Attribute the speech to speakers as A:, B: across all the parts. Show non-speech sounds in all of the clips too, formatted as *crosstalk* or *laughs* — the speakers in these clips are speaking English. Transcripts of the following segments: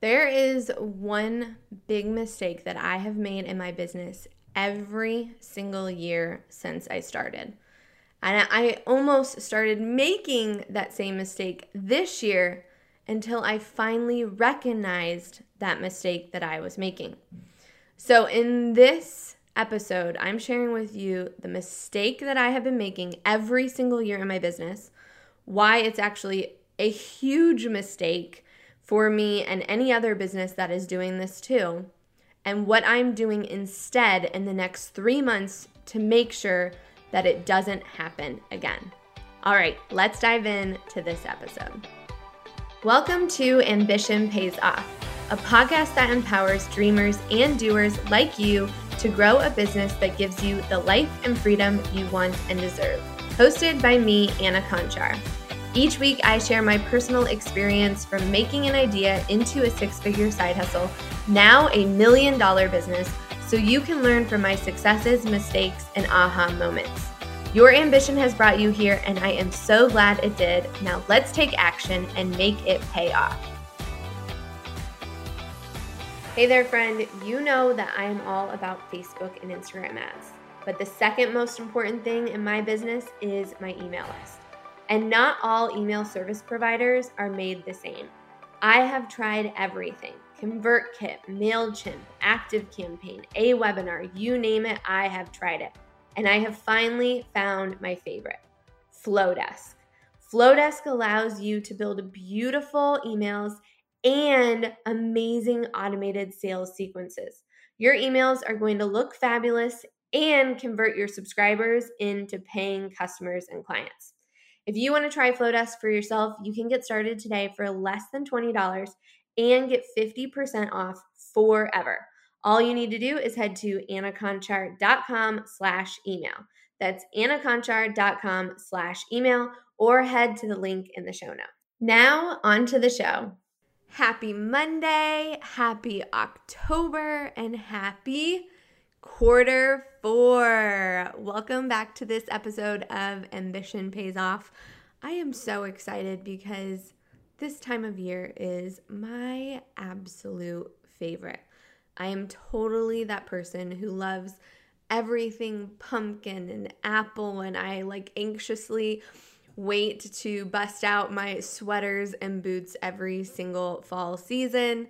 A: There is one big mistake that I have made in my business every single year since I started. And I almost started making that same mistake this year until I finally recognized that mistake that I was making. So, in this episode, I'm sharing with you the mistake that I have been making every single year in my business, why it's actually a huge mistake for me and any other business that is doing this too, and what I'm doing instead in the next three months to make sure that it doesn't happen again. All right, let's dive in to this episode. Welcome to Ambition Pays Off, a podcast that empowers dreamers and doers like you to grow a business that gives you the life and freedom you want and deserve. Hosted by me, Anna Conchar. Each week, I share my personal experience from making an idea into a six figure side hustle, now a million dollar business, so you can learn from my successes, mistakes, and aha moments. Your ambition has brought you here, and I am so glad it did. Now let's take action and make it pay off. Hey there, friend. You know that I am all about Facebook and Instagram ads. But the second most important thing in my business is my email list. And not all email service providers are made the same. I have tried everything ConvertKit, MailChimp, ActiveCampaign, AWeber, you name it, I have tried it. And I have finally found my favorite Flodesk. Flodesk allows you to build beautiful emails and amazing automated sales sequences. Your emails are going to look fabulous and convert your subscribers into paying customers and clients. If you want to try Flodesk for yourself, you can get started today for less than $20 and get 50% off forever. All you need to do is head to annaconchar.com slash email. That's annaconchar.com slash email or head to the link in the show notes. Now, on to the show. Happy Monday, happy October, and happy quarter four. Welcome back to this episode of Ambition Pays Off. I am so excited because this time of year is my absolute favorite. I am totally that person who loves everything pumpkin and apple, and I like anxiously wait to bust out my sweaters and boots every single fall season.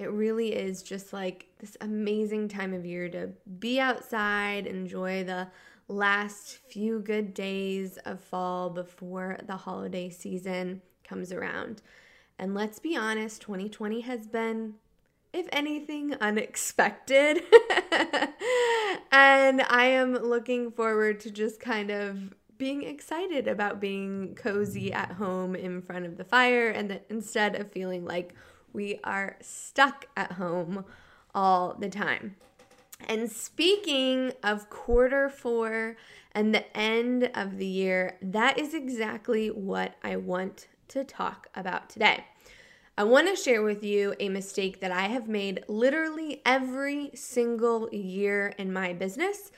A: It really is just like this amazing time of year to be outside, enjoy the last few good days of fall before the holiday season comes around. And let's be honest, 2020 has been, if anything, unexpected. *laughs* and I am looking forward to just kind of being excited about being cozy at home in front of the fire and that instead of feeling like we are stuck at home all the time. And speaking of quarter four and the end of the year, that is exactly what I want to talk about today. I want to share with you a mistake that I have made literally every single year in my business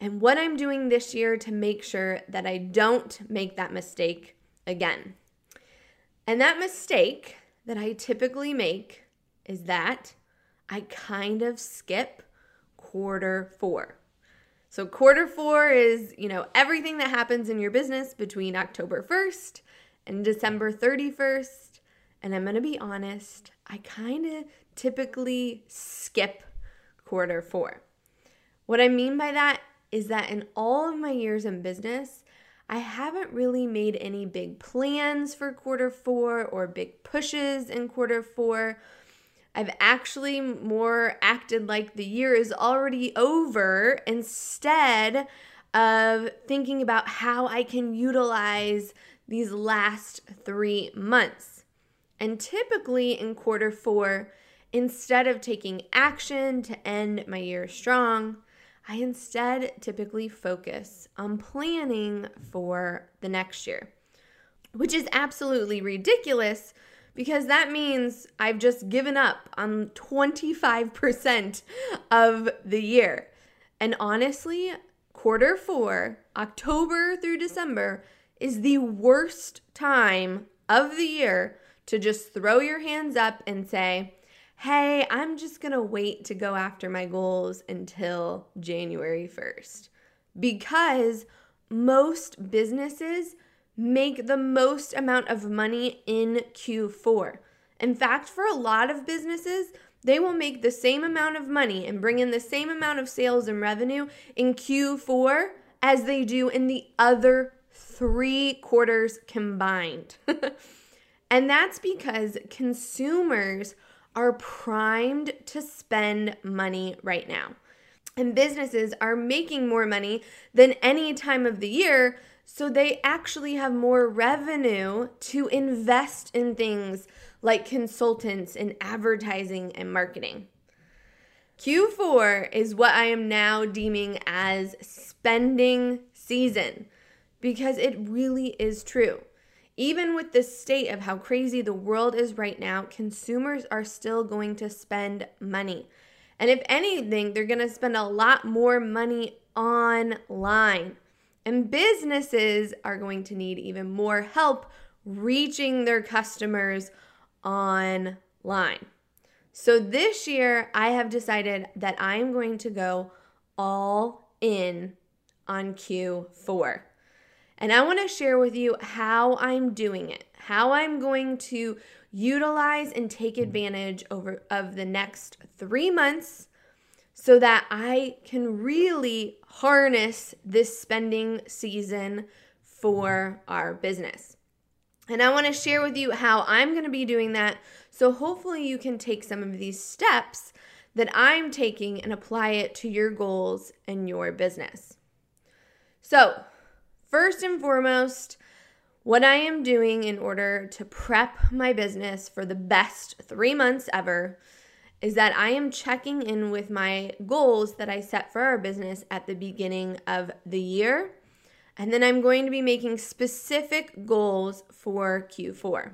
A: and what I'm doing this year to make sure that I don't make that mistake again. And that mistake that I typically make is that I kind of skip quarter four. So, quarter four is, you know, everything that happens in your business between October 1st and December 31st. And I'm going to be honest, I kind of typically skip quarter four. What I mean by that is that in all of my years in business, I haven't really made any big plans for quarter four or big pushes in quarter four. I've actually more acted like the year is already over instead of thinking about how I can utilize these last three months. And typically in quarter four, instead of taking action to end my year strong, I instead typically focus on planning for the next year, which is absolutely ridiculous because that means I've just given up on 25% of the year. And honestly, quarter four, October through December, is the worst time of the year to just throw your hands up and say, hey, I'm just going to wait to go after my goals until January 1st. Because most businesses make the most amount of money in Q4. In fact, for a lot of businesses, they will make the same amount of money and bring in the same amount of sales and revenue in Q4 as they do in the other three quarters combined. *laughs* and that's because consumers are primed to spend money right now. And businesses are making more money than any time of the year, so they actually have more revenue to invest in things like consultants and advertising and marketing. Q4 is what I am now deeming as spending season because it really is true. Even with the state of how crazy the world is right now, consumers are still going to spend money. And if anything, they're going to spend a lot more money online. And businesses are going to need even more help reaching their customers online. So this year, I have decided that I am going to go all in on Q4. And I want to share with you how I'm doing it, how I'm going to utilize and take mm. advantage over of the next 3 months so that I can really harness this spending season for mm-hmm. our business. And I want to share with you how I'm going to be doing that. So hopefully you can take some of these steps that I'm taking and apply it to your goals and your business. So, First and foremost, what I am doing in order to prep my business for the best three months ever is that I am checking in with my goals that I set for our business at the beginning of the year. And then I'm going to be making specific goals for Q4.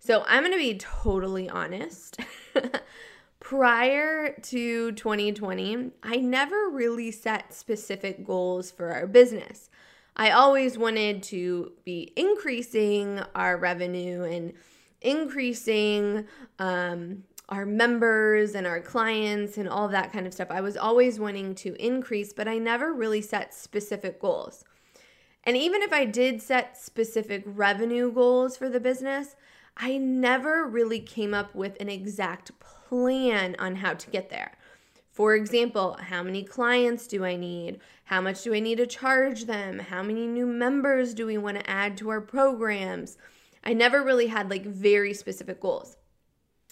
A: So I'm going to be totally honest. *laughs* Prior to 2020, I never really set specific goals for our business. I always wanted to be increasing our revenue and increasing um, our members and our clients and all that kind of stuff. I was always wanting to increase, but I never really set specific goals. And even if I did set specific revenue goals for the business, I never really came up with an exact plan on how to get there. For example, how many clients do I need? How much do I need to charge them? How many new members do we want to add to our programs? I never really had like very specific goals.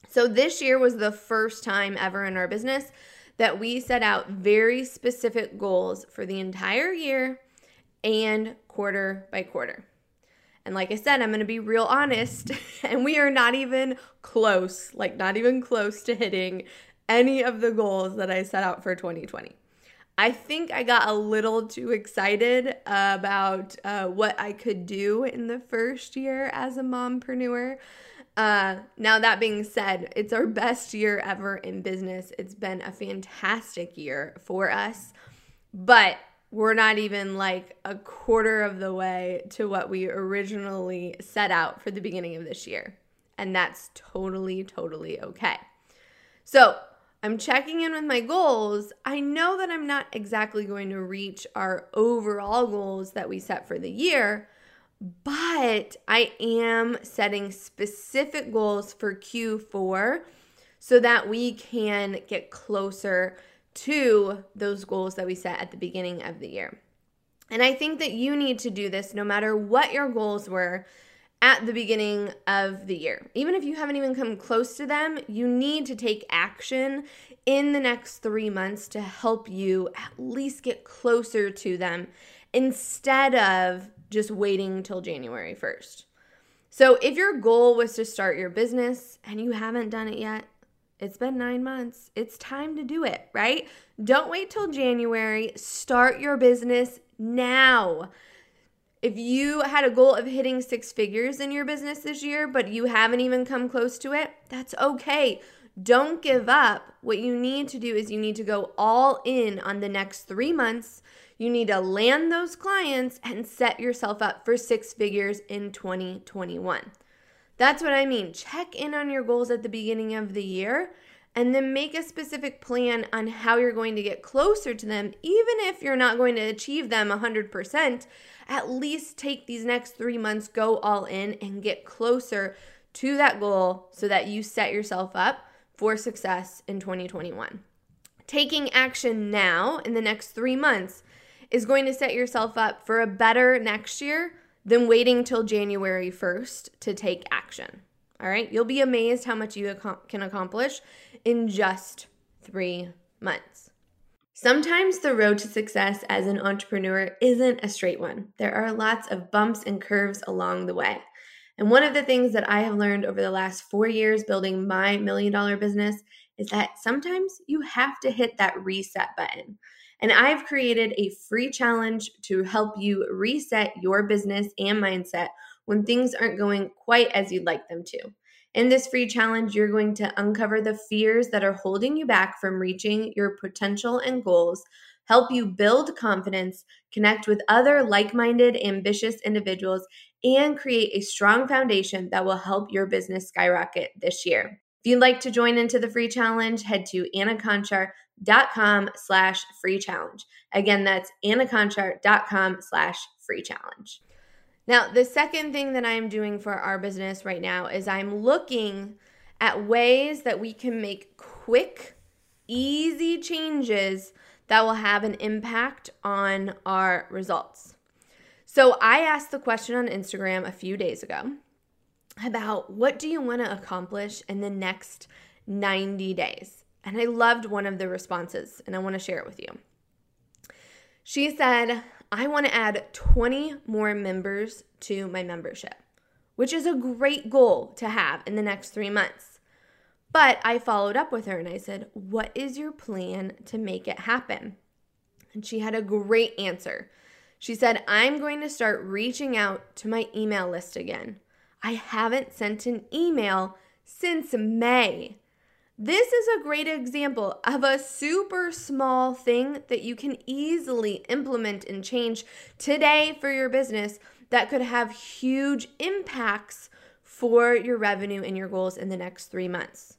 A: So this year was the first time ever in our business that we set out very specific goals for the entire year and quarter by quarter. And like I said, I'm going to be real honest, *laughs* and we are not even close, like, not even close to hitting any of the goals that I set out for 2020. I think I got a little too excited about uh, what I could do in the first year as a mompreneur. Uh, now, that being said, it's our best year ever in business. It's been a fantastic year for us, but we're not even like a quarter of the way to what we originally set out for the beginning of this year. And that's totally, totally okay. So, I'm checking in with my goals, I know that I'm not exactly going to reach our overall goals that we set for the year, but I am setting specific goals for Q4 so that we can get closer to those goals that we set at the beginning of the year. And I think that you need to do this no matter what your goals were at the beginning of the year. Even if you haven't even come close to them, you need to take action in the next three months to help you at least get closer to them instead of just waiting till January 1st. So, if your goal was to start your business and you haven't done it yet, it's been nine months. It's time to do it, right? Don't wait till January. Start your business now. If you had a goal of hitting six figures in your business this year, but you haven't even come close to it, that's okay. Don't give up. What you need to do is you need to go all in on the next three months. You need to land those clients and set yourself up for six figures in 2021. That's what I mean. Check in on your goals at the beginning of the year and then make a specific plan on how you're going to get closer to them. Even if you're not going to achieve them 100%, at least take these next three months, go all in, and get closer to that goal so that you set yourself up for success in 2021. Taking action now in the next three months is going to set yourself up for a better next year than waiting till January 1st to take action. All right, you'll be amazed how much you can accomplish in just three months. Sometimes the road to success as an entrepreneur isn't a straight one. There are lots of bumps and curves along the way. And one of the things that I have learned over the last four years building my million dollar business is that sometimes you have to hit that reset button. And I've created a free challenge to help you reset your business and mindset when things aren't going quite as you'd like them to. In this free challenge, you're going to uncover the fears that are holding you back from reaching your potential and goals, help you build confidence, connect with other like minded, ambitious individuals, and create a strong foundation that will help your business skyrocket this year. If you'd like to join into the free challenge, head to annaconchar.com slash free challenge. Again, that's annaconchar.com slash free challenge. Now, the second thing that I'm doing for our business right now is I'm looking at ways that we can make quick, easy changes that will have an impact on our results. So, I asked the question on Instagram a few days ago about what do you want to accomplish in the next 90 days? And I loved one of the responses and I want to share it with you. She said, I want to add 20 more members to my membership, which is a great goal to have in the next three months. But I followed up with her and I said, What is your plan to make it happen? And she had a great answer. She said, I'm going to start reaching out to my email list again. I haven't sent an email since May. This is a great example of a super small thing that you can easily implement and change today for your business that could have huge impacts for your revenue and your goals in the next three months.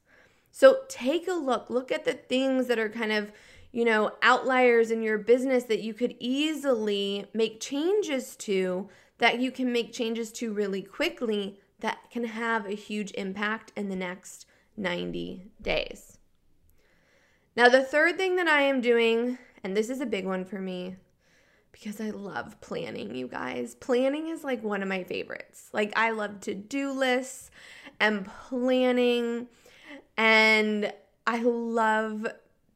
A: So take a look, look at the things that are kind of, you know, outliers in your business that you could easily make changes to, that you can make changes to really quickly that can have a huge impact in the next 90 days. Now, the third thing that I am doing, and this is a big one for me because I love planning, you guys. Planning is like one of my favorites. Like, I love to do lists and planning, and I love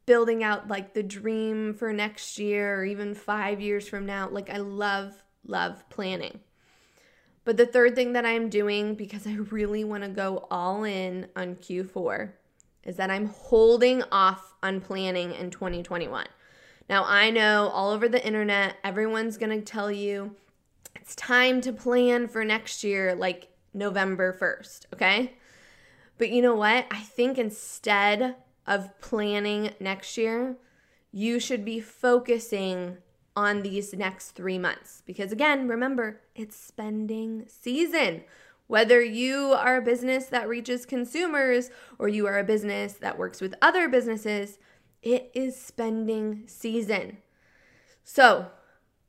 A: building out like the dream for next year or even five years from now. Like, I love, love planning. But the third thing that I'm doing because I really want to go all in on Q4 is that I'm holding off on planning in 2021. Now, I know all over the internet, everyone's going to tell you it's time to plan for next year, like November 1st, okay? But you know what? I think instead of planning next year, you should be focusing on these next three months. Because again, remember, it's spending season. Whether you are a business that reaches consumers or you are a business that works with other businesses, it is spending season. So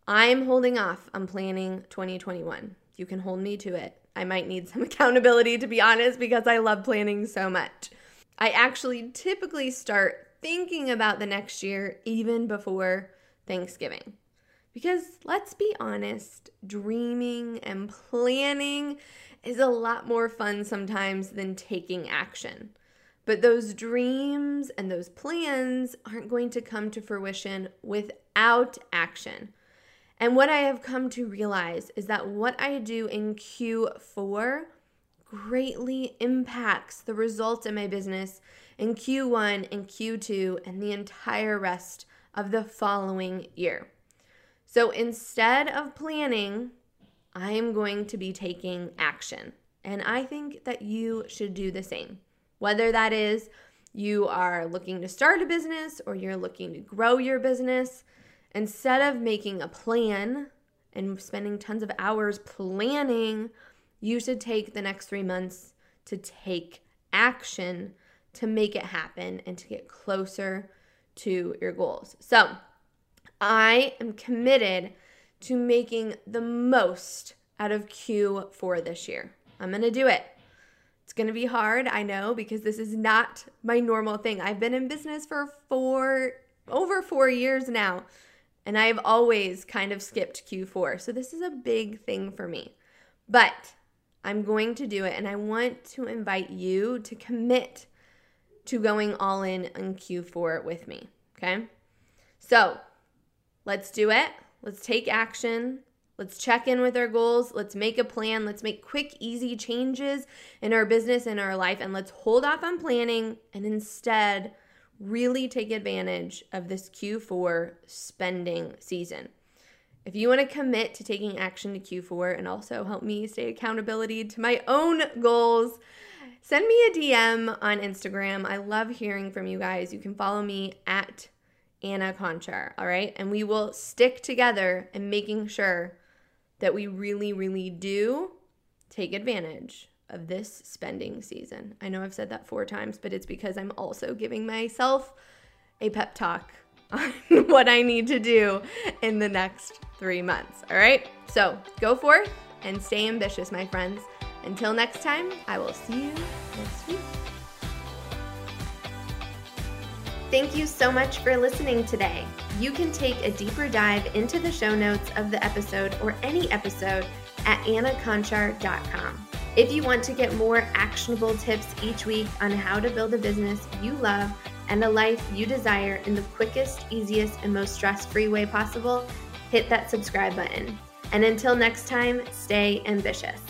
A: I'm holding off on planning 2021. You can hold me to it. I might need some *laughs* accountability to be honest because I love planning so much. I actually typically start thinking about the next year even before Thanksgiving. Because let's be honest, dreaming and planning is a lot more fun sometimes than taking action. But those dreams and those plans aren't going to come to fruition without action. And what I have come to realize is that what I do in Q4 greatly impacts the results in my business in Q1 and Q2 and the entire rest of the following year. So instead of planning, I am going to be taking action. And I think that you should do the same. Whether that is you are looking to start a business or you're looking to grow your business, instead of making a plan and spending tons of hours planning, you should take the next three months to take action to make it happen and to get closer to your goals. So, I am committed to making the most out of Q4 this year. I'm going to do it. It's going to be hard, I know, because this is not my normal thing. I've been in business for 4 over 4 years now, and I've always kind of skipped Q4. So this is a big thing for me. But I'm going to do it and I want to invite you to commit to going all in on Q4 with me, okay? So, let's do it. Let's take action. Let's check in with our goals. Let's make a plan. Let's make quick, easy changes in our business and our life. And let's hold off on planning and instead really take advantage of this Q4 spending season. If you want to commit to taking action to Q4 and also help me stay accountability to my own goals, send me a DM on Instagram. I love hearing from you guys. You can follow me at Anna Conchar, all right? And we will stick together in making sure that we really, really do take advantage of this spending season. I know I've said that four times, but it's because I'm also giving myself a pep talk *laughs* on what I need to do in the next three months. All right? So go forth and stay ambitious, my friends. Until next time, I will see you next week. Thank you so much for listening today. You can take a deeper dive into the show notes of the episode or any episode at annaconchar.com. If you want to get more actionable tips each week on how to build a business you love and a life you desire in the quickest, easiest, and most stress free way possible, hit that subscribe button. And until next time, stay ambitious.